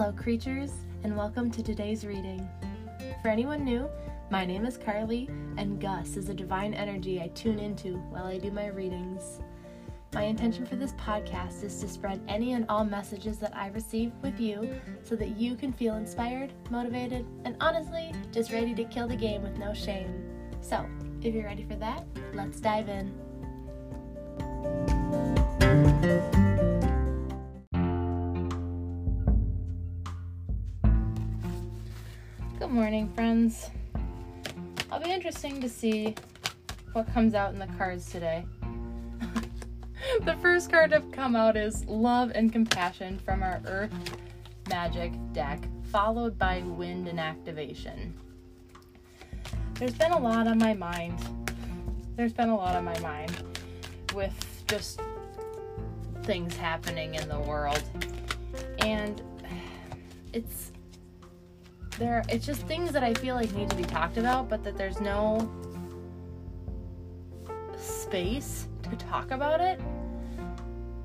Hello, creatures, and welcome to today's reading. For anyone new, my name is Carly, and Gus is a divine energy I tune into while I do my readings. My intention for this podcast is to spread any and all messages that I receive with you so that you can feel inspired, motivated, and honestly, just ready to kill the game with no shame. So, if you're ready for that, let's dive in. Good morning, friends. I'll be interesting to see what comes out in the cards today. the first card to come out is Love and Compassion from our Earth Magic deck, followed by Wind and Activation. There's been a lot on my mind. There's been a lot on my mind with just things happening in the world. And it's there it's just things that I feel like need to be talked about, but that there's no space to talk about it.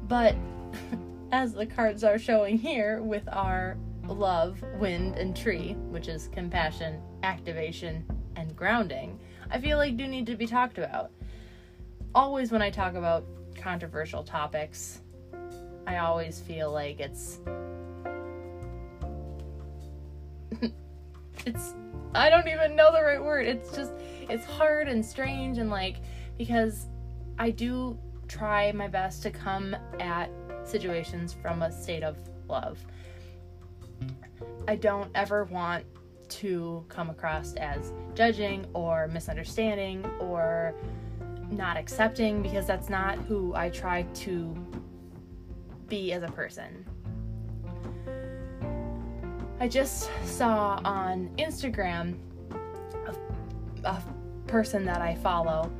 But as the cards are showing here with our love, wind, and tree, which is compassion, activation, and grounding, I feel like do need to be talked about. Always when I talk about controversial topics, I always feel like it's it's I don't even know the right word. It's just it's hard and strange and like because I do try my best to come at situations from a state of love. I don't ever want to come across as judging or misunderstanding or not accepting because that's not who I try to be as a person. I just saw on Instagram a, a person that I follow.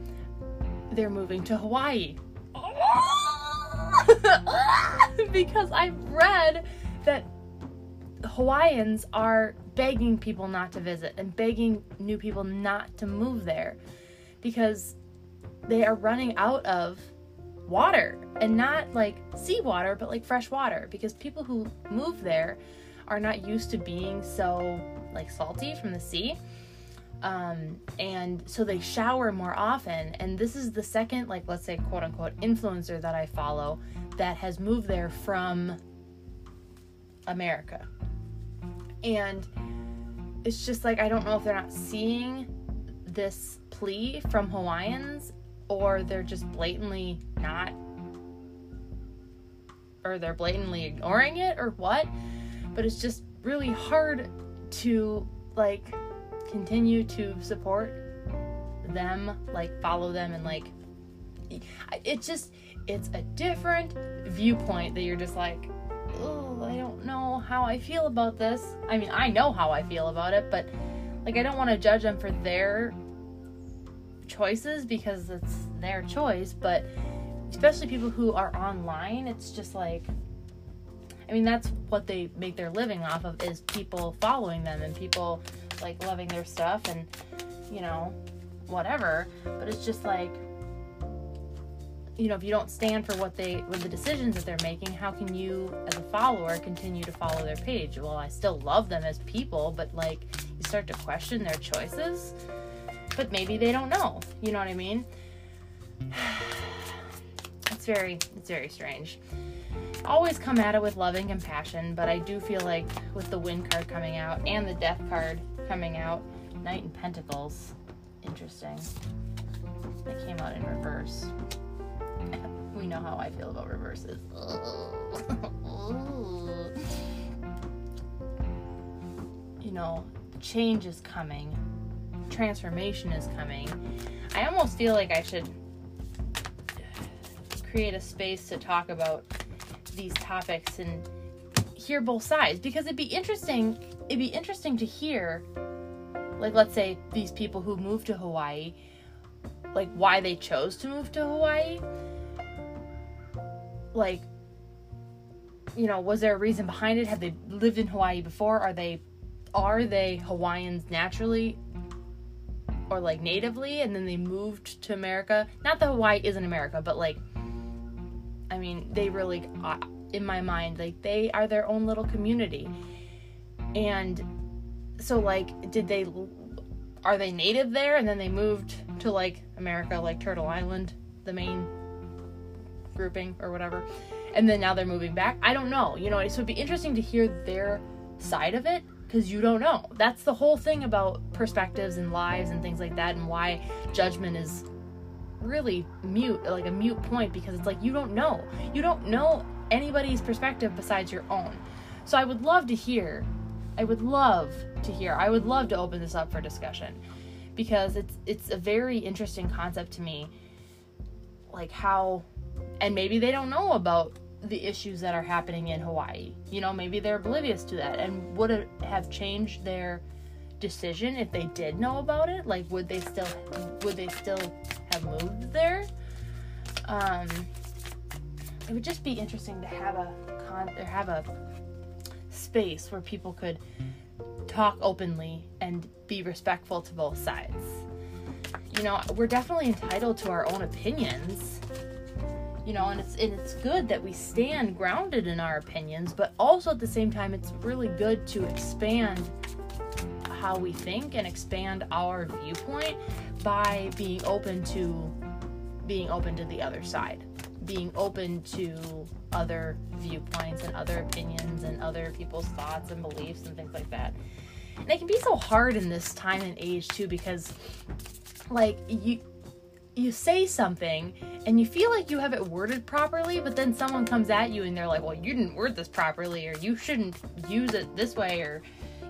They're moving to Hawaii. because I've read that Hawaiians are begging people not to visit and begging new people not to move there because they are running out of water and not like seawater but like fresh water because people who move there are not used to being so like salty from the sea. Um, and so they shower more often. And this is the second, like, let's say, quote unquote, influencer that I follow that has moved there from America. And it's just like, I don't know if they're not seeing this plea from Hawaiians or they're just blatantly not, or they're blatantly ignoring it or what but it's just really hard to like continue to support them, like follow them and like it's just it's a different viewpoint that you're just like, oh, I don't know how I feel about this. I mean, I know how I feel about it, but like I don't want to judge them for their choices because it's their choice, but especially people who are online, it's just like I mean, that's what they make their living off of is people following them and people like loving their stuff and you know whatever. But it's just like you know, if you don't stand for what they with the decisions that they're making, how can you as a follower continue to follow their page? Well, I still love them as people, but like you start to question their choices. But maybe they don't know. You know what I mean? It's very it's very strange always come at it with love and compassion, but I do feel like with the wind card coming out and the death card coming out, Knight and Pentacles, interesting. They came out in reverse. we know how I feel about reverses. you know, change is coming, transformation is coming. I almost feel like I should create a space to talk about these topics and hear both sides. Because it'd be interesting it'd be interesting to hear like let's say these people who moved to Hawaii like why they chose to move to Hawaii. Like you know was there a reason behind it? Have they lived in Hawaii before? Are they are they Hawaiians naturally or like natively? And then they moved to America. Not that Hawaii isn't America but like I mean, they really, uh, in my mind, like they are their own little community. And so like did they are they native there and then they moved to like America like Turtle Island, the main grouping or whatever. And then now they're moving back. I don't know. You know, so it'd be interesting to hear their side of it because you don't know. That's the whole thing about perspectives and lives and things like that and why judgment is really mute, like a mute point because it's like you don't know. You don't know anybody's perspective besides your own. So I would love to hear I would love to hear. I would love to open this up for discussion because it's it's a very interesting concept to me like how and maybe they don't know about the issues that are happening in Hawaii. You know, maybe they're oblivious to that and would it have changed their decision if they did know about it? Like would they still would they still moved there? Um it would just be interesting to have a con or have a space where people could talk openly and be respectful to both sides. You know, we're definitely entitled to our own opinions. You know, and it's and it's good that we stand grounded in our opinions, but also at the same time it's really good to expand how we think and expand our viewpoint by being open to being open to the other side being open to other viewpoints and other opinions and other people's thoughts and beliefs and things like that. And it can be so hard in this time and age too because like you you say something and you feel like you have it worded properly, but then someone comes at you and they're like, "Well, you didn't word this properly or you shouldn't use it this way or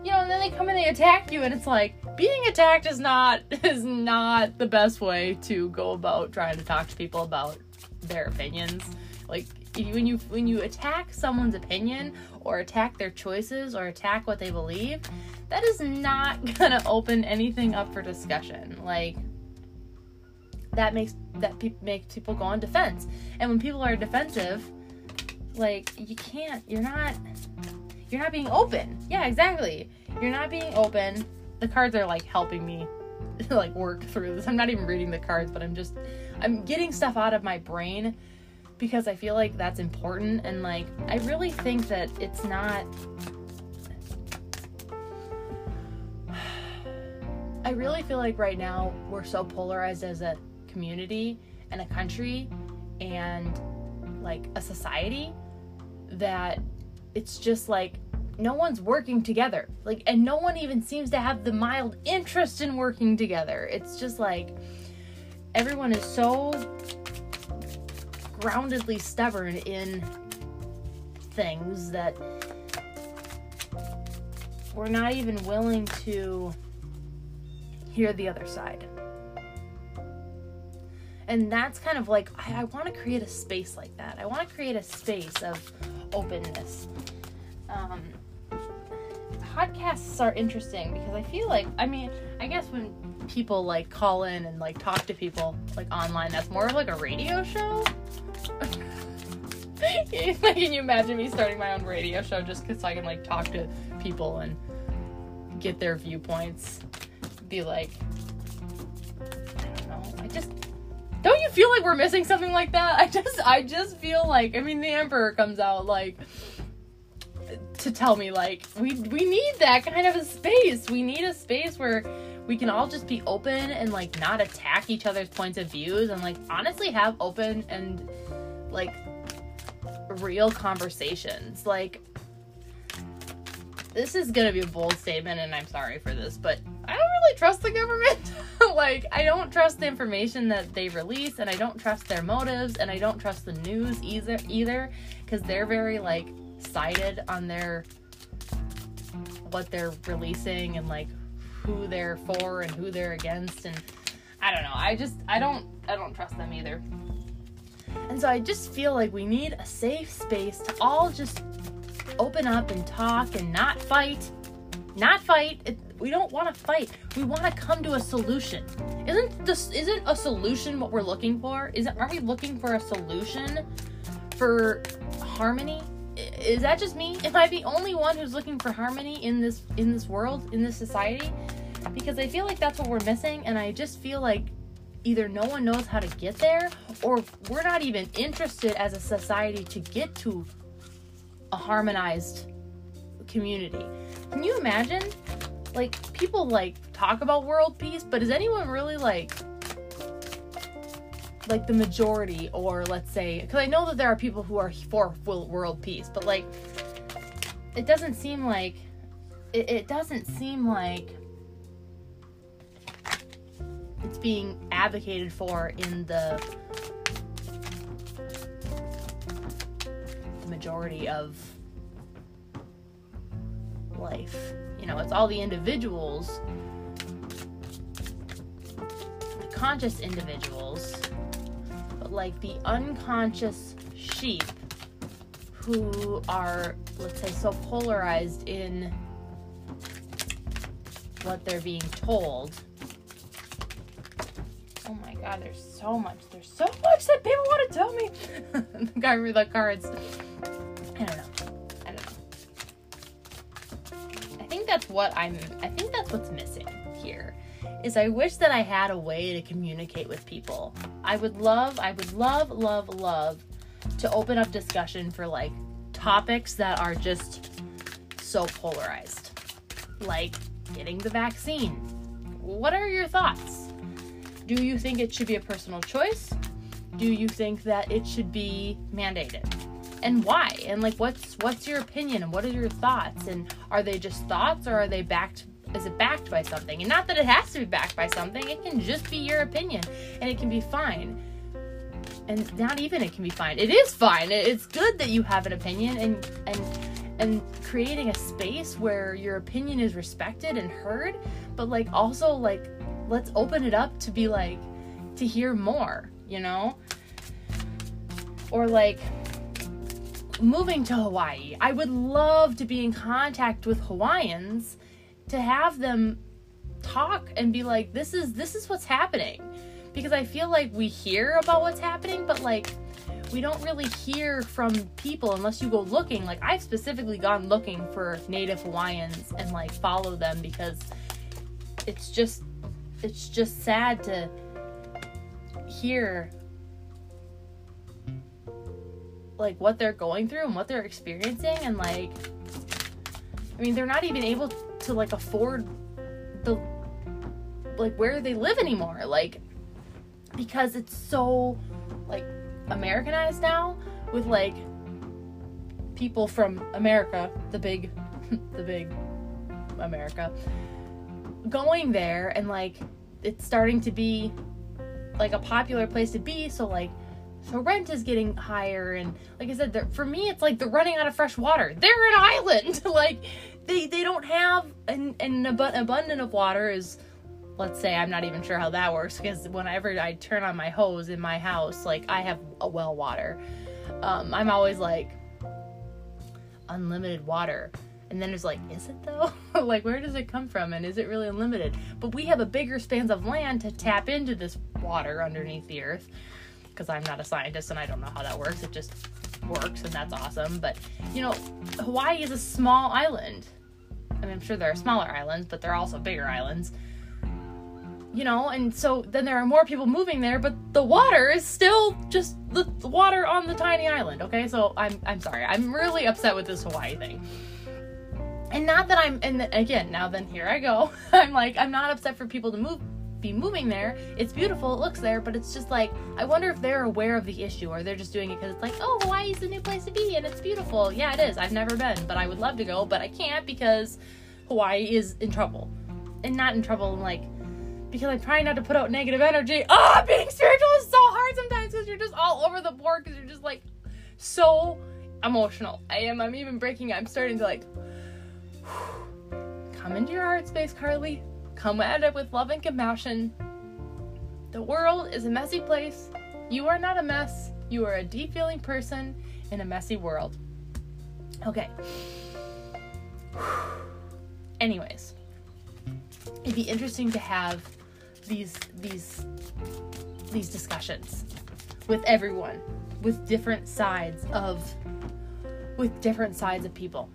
you know, and then they come and they attack you and it's like being attacked is not is not the best way to go about trying to talk to people about their opinions. Like when you when you attack someone's opinion or attack their choices or attack what they believe, that is not gonna open anything up for discussion. Like that makes that pe- makes people go on defense, and when people are defensive, like you can't, you're not, you're not being open. Yeah, exactly. You're not being open. The cards are like helping me like work through this. I'm not even reading the cards, but I'm just I'm getting stuff out of my brain because I feel like that's important and like I really think that it's not I really feel like right now we're so polarized as a community and a country and like a society that it's just like no one's working together. Like, and no one even seems to have the mild interest in working together. It's just like everyone is so groundedly stubborn in things that we're not even willing to hear the other side. And that's kind of like, I, I want to create a space like that. I want to create a space of openness. Um, podcasts are interesting because I feel like I mean I guess when people like call in and like talk to people like online that's more of like a radio show. can you imagine me starting my own radio show just because I can like talk to people and get their viewpoints? Be like, feel like we're missing something like that? I just I just feel like I mean the Emperor comes out like to tell me like we we need that kind of a space. We need a space where we can all just be open and like not attack each other's points of views and like honestly have open and like real conversations. Like this is gonna be a bold statement and I'm sorry for this, but really trust the government. like I don't trust the information that they release and I don't trust their motives and I don't trust the news either either because they're very like sided on their what they're releasing and like who they're for and who they're against and I don't know. I just I don't I don't trust them either. And so I just feel like we need a safe space to all just open up and talk and not fight. Not fight. It, we don't want to fight. We want to come to a solution. Isn't this isn't a solution what we're looking for? Isn't aren't we looking for a solution for harmony? is that just me? Am I the only one who's looking for harmony in this in this world, in this society? Because I feel like that's what we're missing and I just feel like either no one knows how to get there or we're not even interested as a society to get to a harmonized community. can you imagine? Like people like talk about world peace, but is anyone really like like the majority or let's say because I know that there are people who are for world peace, but like it doesn't seem like it, it doesn't seem like it's being advocated for in the majority of life. You know, it's all the individuals, the conscious individuals, but like the unconscious sheep who are, let's say, so polarized in what they're being told. Oh my god, there's so much. There's so much that people want to tell me. the guy with the cards. That's what I'm I think that's what's missing here. Is I wish that I had a way to communicate with people. I would love, I would love, love, love to open up discussion for like topics that are just so polarized. Like getting the vaccine. What are your thoughts? Do you think it should be a personal choice? Do you think that it should be mandated? And why? And like what's what's your opinion and what are your thoughts? And are they just thoughts or are they backed is it backed by something? And not that it has to be backed by something, it can just be your opinion and it can be fine. And not even it can be fine. It is fine. It's good that you have an opinion and and and creating a space where your opinion is respected and heard, but like also like let's open it up to be like to hear more, you know? Or like moving to Hawaii. I would love to be in contact with Hawaiians to have them talk and be like this is this is what's happening because I feel like we hear about what's happening but like we don't really hear from people unless you go looking. Like I've specifically gone looking for native Hawaiians and like follow them because it's just it's just sad to hear like what they're going through and what they're experiencing and like I mean they're not even able to like afford the like where they live anymore. Like because it's so like Americanized now with like people from America, the big the big America going there and like it's starting to be like a popular place to be. So like so rent is getting higher and like i said for me it's like they're running out of fresh water they're an island like they they don't have an, an abundant of water is let's say I'm not even sure how that works because whenever I turn on my hose in my house, like I have a well water, um, I'm always like unlimited water. And then it's like, is it though? like, where does it come from? And is it really unlimited? But we have a bigger spans of land to tap into this water underneath the earth. Because I'm not a scientist and I don't know how that works. It just works and that's awesome. But, you know, Hawaii is a small island. I mean, I'm sure there are smaller islands, but there are also bigger islands you know, and so then there are more people moving there, but the water is still just the water on the tiny island. Okay, so I'm I'm sorry, I'm really upset with this Hawaii thing. And not that I'm, and again, now then here I go. I'm like, I'm not upset for people to move, be moving there. It's beautiful, it looks there, but it's just like, I wonder if they're aware of the issue or they're just doing it because it's like, oh, Hawaii's a new place to be and it's beautiful. Yeah, it is. I've never been, but I would love to go, but I can't because Hawaii is in trouble. And not in trouble in like because I'm trying not to put out negative energy. Ah, oh, being spiritual is so hard sometimes because you're just all over the board because you're just like so emotional. I am. I'm even breaking. I'm starting to like come into your heart space, Carly. Come at it with love and compassion. The world is a messy place. You are not a mess. You are a deep feeling person in a messy world. Okay. Anyways, it'd be interesting to have these these these discussions with everyone with different sides of with different sides of people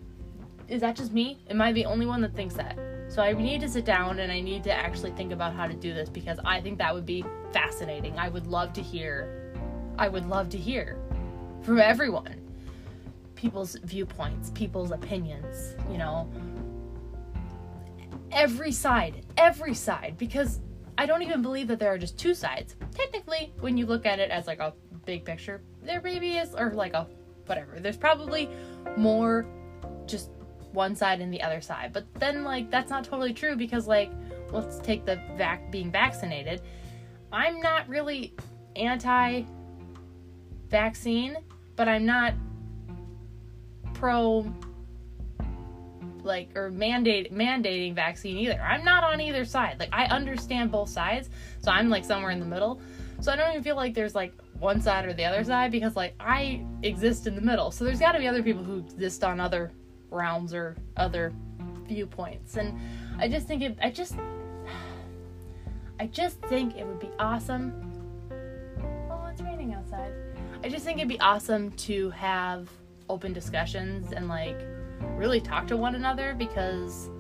is that just me am i the only one that thinks that so i need to sit down and i need to actually think about how to do this because i think that would be fascinating. I would love to hear i would love to hear from everyone people's viewpoints people's opinions you know? Every side, every side, because I don't even believe that there are just two sides. Technically, when you look at it as like a big picture, there maybe is, or like a whatever, there's probably more just one side and the other side. But then, like, that's not totally true because, like, let's take the vac being vaccinated. I'm not really anti vaccine, but I'm not pro like or mandate mandating vaccine either. I'm not on either side. Like I understand both sides, so I'm like somewhere in the middle. So I don't even feel like there's like one side or the other side because like I exist in the middle. So there's got to be other people who exist on other realms or other viewpoints. And I just think it I just I just think it would be awesome. Oh, it's raining outside. I just think it'd be awesome to have open discussions and like really talk to one another because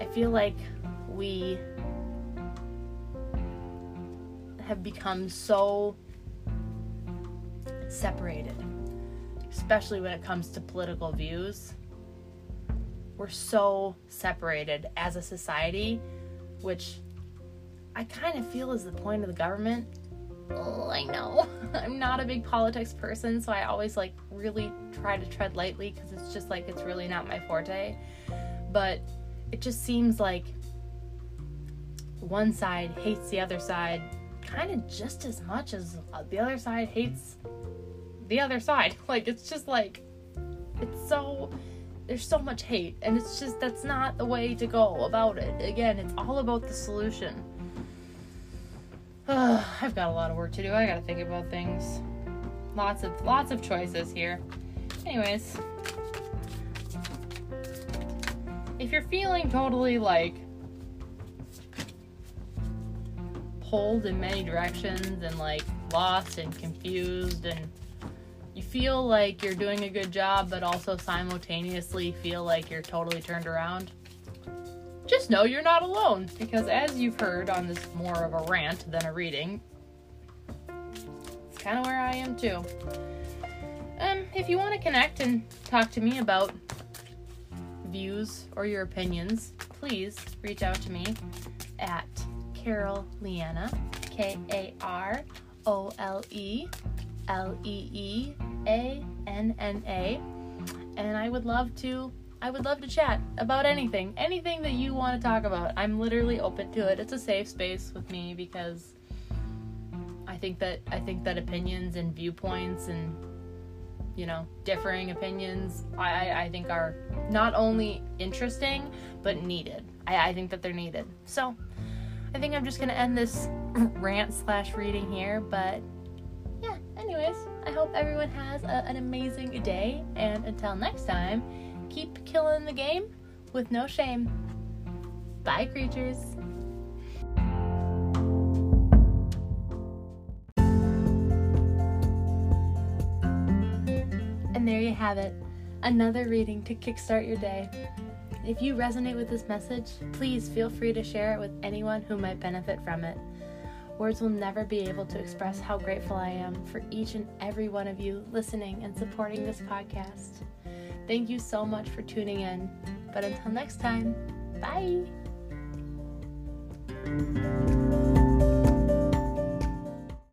I feel like we have become so separated, especially when it comes to political views. We're so separated as a society, which I kind of feel is the point of the government oh, I know. I'm not a big politics person, so I always like really try to tread lightly because it's just like it's really not my forte. But it just seems like one side hates the other side kind of just as much as the other side hates the other side. Like it's just like it's so there's so much hate and it's just that's not the way to go about it. Again, it's all about the solution I've got a lot of work to do. I gotta think about things. Lots of lots of choices here. Anyways, if you're feeling totally like pulled in many directions and like lost and confused and you feel like you're doing a good job but also simultaneously feel like you're totally turned around just know you're not alone. Because as you've heard on this more of a rant than a reading it's kind of where i am too. Um if you want to connect and talk to me about views or your opinions please reach out to me at karole leeanna k-a-r-o-l-e l-e-e-a-n-n-a and i would love to I would love to chat about anything. Anything that you want to talk about. I'm literally open to it. It's a safe space with me because I think that I think that opinions and viewpoints and you know, differing opinions I, I think are not only interesting but needed. I, I think that they're needed. So I think I'm just gonna end this rant slash reading here, but yeah, anyways, I hope everyone has a, an amazing day and until next time keep killing the game with no shame. Bye, creatures. And there you have it another reading to kickstart your day. If you resonate with this message, please feel free to share it with anyone who might benefit from it. Words will never be able to express how grateful I am for each and every one of you listening and supporting this podcast. Thank you so much for tuning in. But until next time, bye.